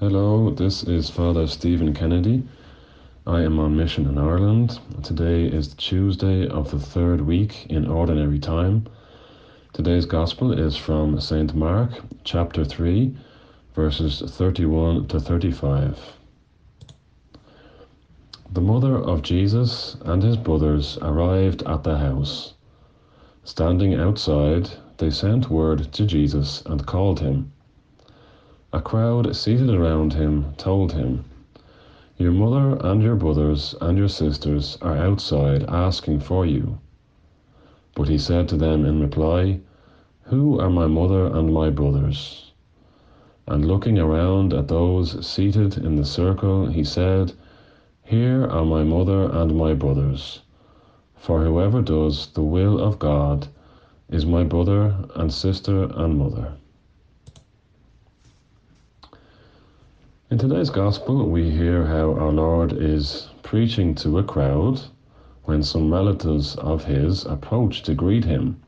Hello, this is Father Stephen Kennedy. I am on mission in Ireland. Today is Tuesday of the third week in Ordinary Time. Today's Gospel is from St. Mark, chapter 3, verses 31 to 35. The mother of Jesus and his brothers arrived at the house. Standing outside, they sent word to Jesus and called him. A crowd seated around him told him, Your mother and your brothers and your sisters are outside asking for you. But he said to them in reply, Who are my mother and my brothers? And looking around at those seated in the circle, he said, Here are my mother and my brothers. For whoever does the will of God is my brother and sister and mother. In today's Gospel, we hear how our Lord is preaching to a crowd when some relatives of his approach to greet him.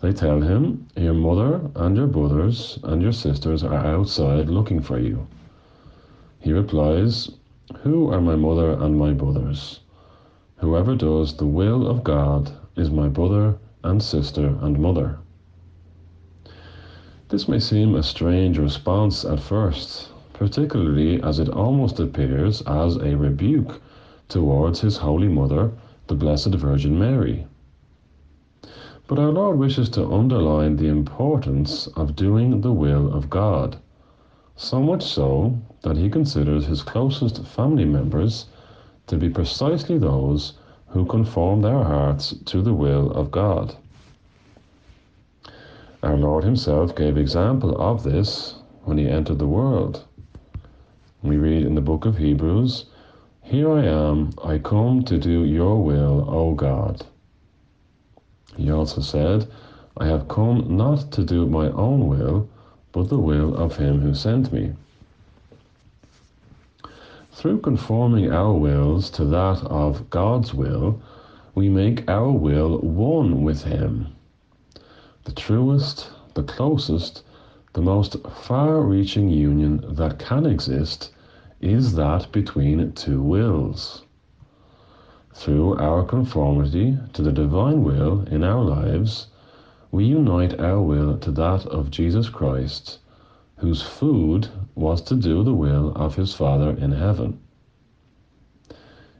They tell him, Your mother and your brothers and your sisters are outside looking for you. He replies, Who are my mother and my brothers? Whoever does the will of God is my brother and sister and mother. This may seem a strange response at first, particularly as it almost appears as a rebuke towards his Holy Mother, the Blessed Virgin Mary. But our Lord wishes to underline the importance of doing the will of God, so much so that he considers his closest family members to be precisely those who conform their hearts to the will of God. Our Lord himself gave example of this when he entered the world. We read in the book of Hebrews, Here I am, I come to do your will, O God. He also said, I have come not to do my own will, but the will of him who sent me. Through conforming our wills to that of God's will, we make our will one with him. The truest, the closest, the most far reaching union that can exist is that between two wills. Through our conformity to the divine will in our lives, we unite our will to that of Jesus Christ, whose food was to do the will of his Father in heaven.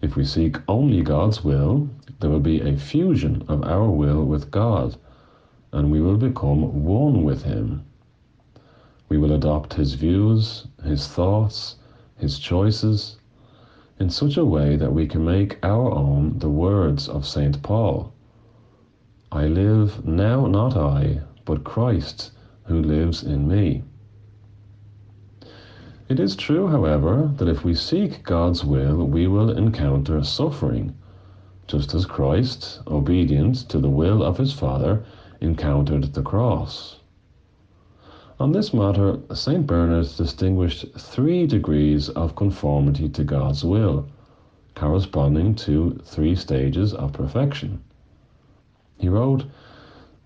If we seek only God's will, there will be a fusion of our will with God, and we will become one with Him. We will adopt his views, his thoughts, his choices, in such a way that we can make our own the words of St. Paul I live now not I, but Christ who lives in me. It is true, however, that if we seek God's will, we will encounter suffering, just as Christ, obedient to the will of his Father, encountered the cross. On this matter, St. Bernard distinguished three degrees of conformity to God's will, corresponding to three stages of perfection. He wrote,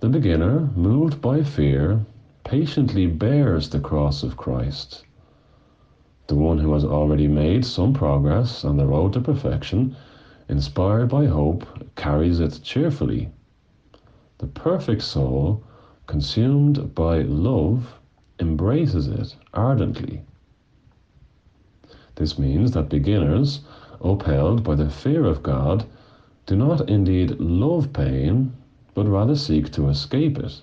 The beginner, moved by fear, patiently bears the cross of Christ. The one who has already made some progress on the road to perfection, inspired by hope, carries it cheerfully. The perfect soul, consumed by love, embraces it ardently. This means that beginners, upheld by the fear of God, do not indeed love pain, but rather seek to escape it.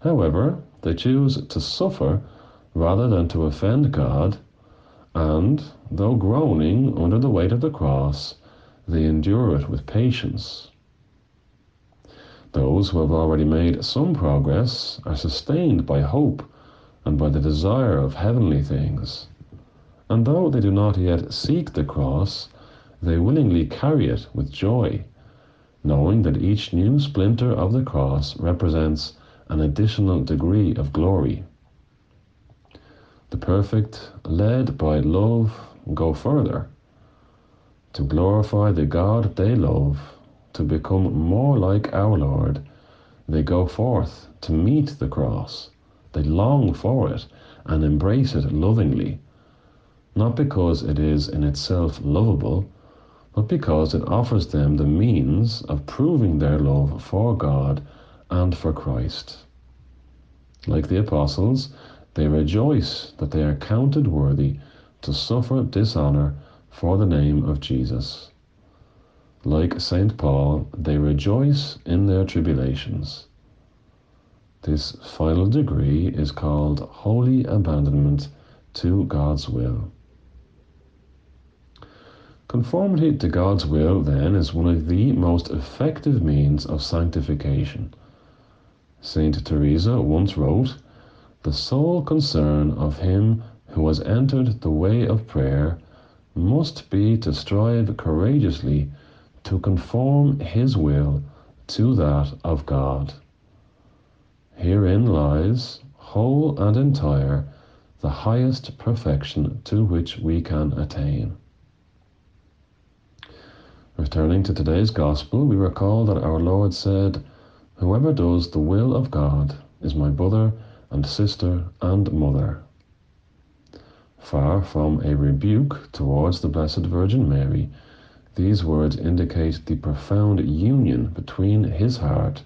However, they choose to suffer rather than to offend God, and, though groaning under the weight of the cross, they endure it with patience. Those who have already made some progress are sustained by hope and by the desire of heavenly things. And though they do not yet seek the cross, they willingly carry it with joy, knowing that each new splinter of the cross represents an additional degree of glory. The perfect, led by love, go further. To glorify the God they love, to become more like our Lord, they go forth to meet the cross they long for it and embrace it lovingly, not because it is in itself lovable, but because it offers them the means of proving their love for God and for Christ. Like the apostles, they rejoice that they are counted worthy to suffer dishonor for the name of Jesus. Like St. Paul, they rejoice in their tribulations. This final degree is called holy abandonment to God's will. Conformity to God's will, then, is one of the most effective means of sanctification. Saint Teresa once wrote, The sole concern of him who has entered the way of prayer must be to strive courageously to conform his will to that of God. Herein lies, whole and entire, the highest perfection to which we can attain. Returning to today's Gospel, we recall that our Lord said, Whoever does the will of God is my brother and sister and mother. Far from a rebuke towards the Blessed Virgin Mary, these words indicate the profound union between his heart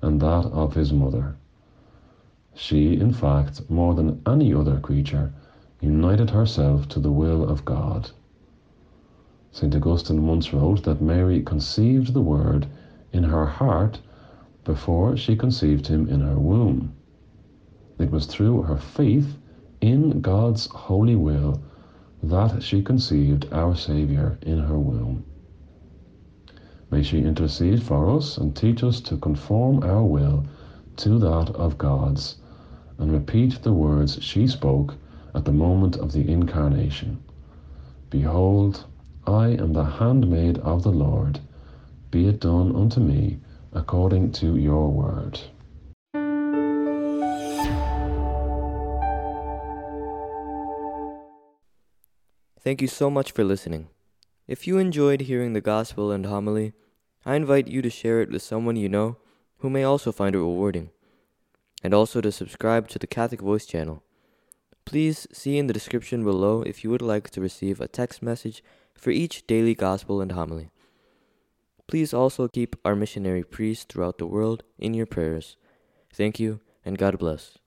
and that of his mother. She, in fact, more than any other creature, united herself to the will of God. St. Augustine once wrote that Mary conceived the Word in her heart before she conceived him in her womb. It was through her faith in God's holy will that she conceived our Saviour in her womb. May she intercede for us and teach us to conform our will to that of God's and repeat the words she spoke at the moment of the Incarnation Behold, I am the handmaid of the Lord. Be it done unto me according to your word. Thank you so much for listening. If you enjoyed hearing the gospel and homily, I invite you to share it with someone you know who may also find it rewarding, and also to subscribe to the Catholic Voice channel. Please see in the description below if you would like to receive a text message for each daily gospel and homily. Please also keep our missionary priests throughout the world in your prayers. Thank you, and God bless.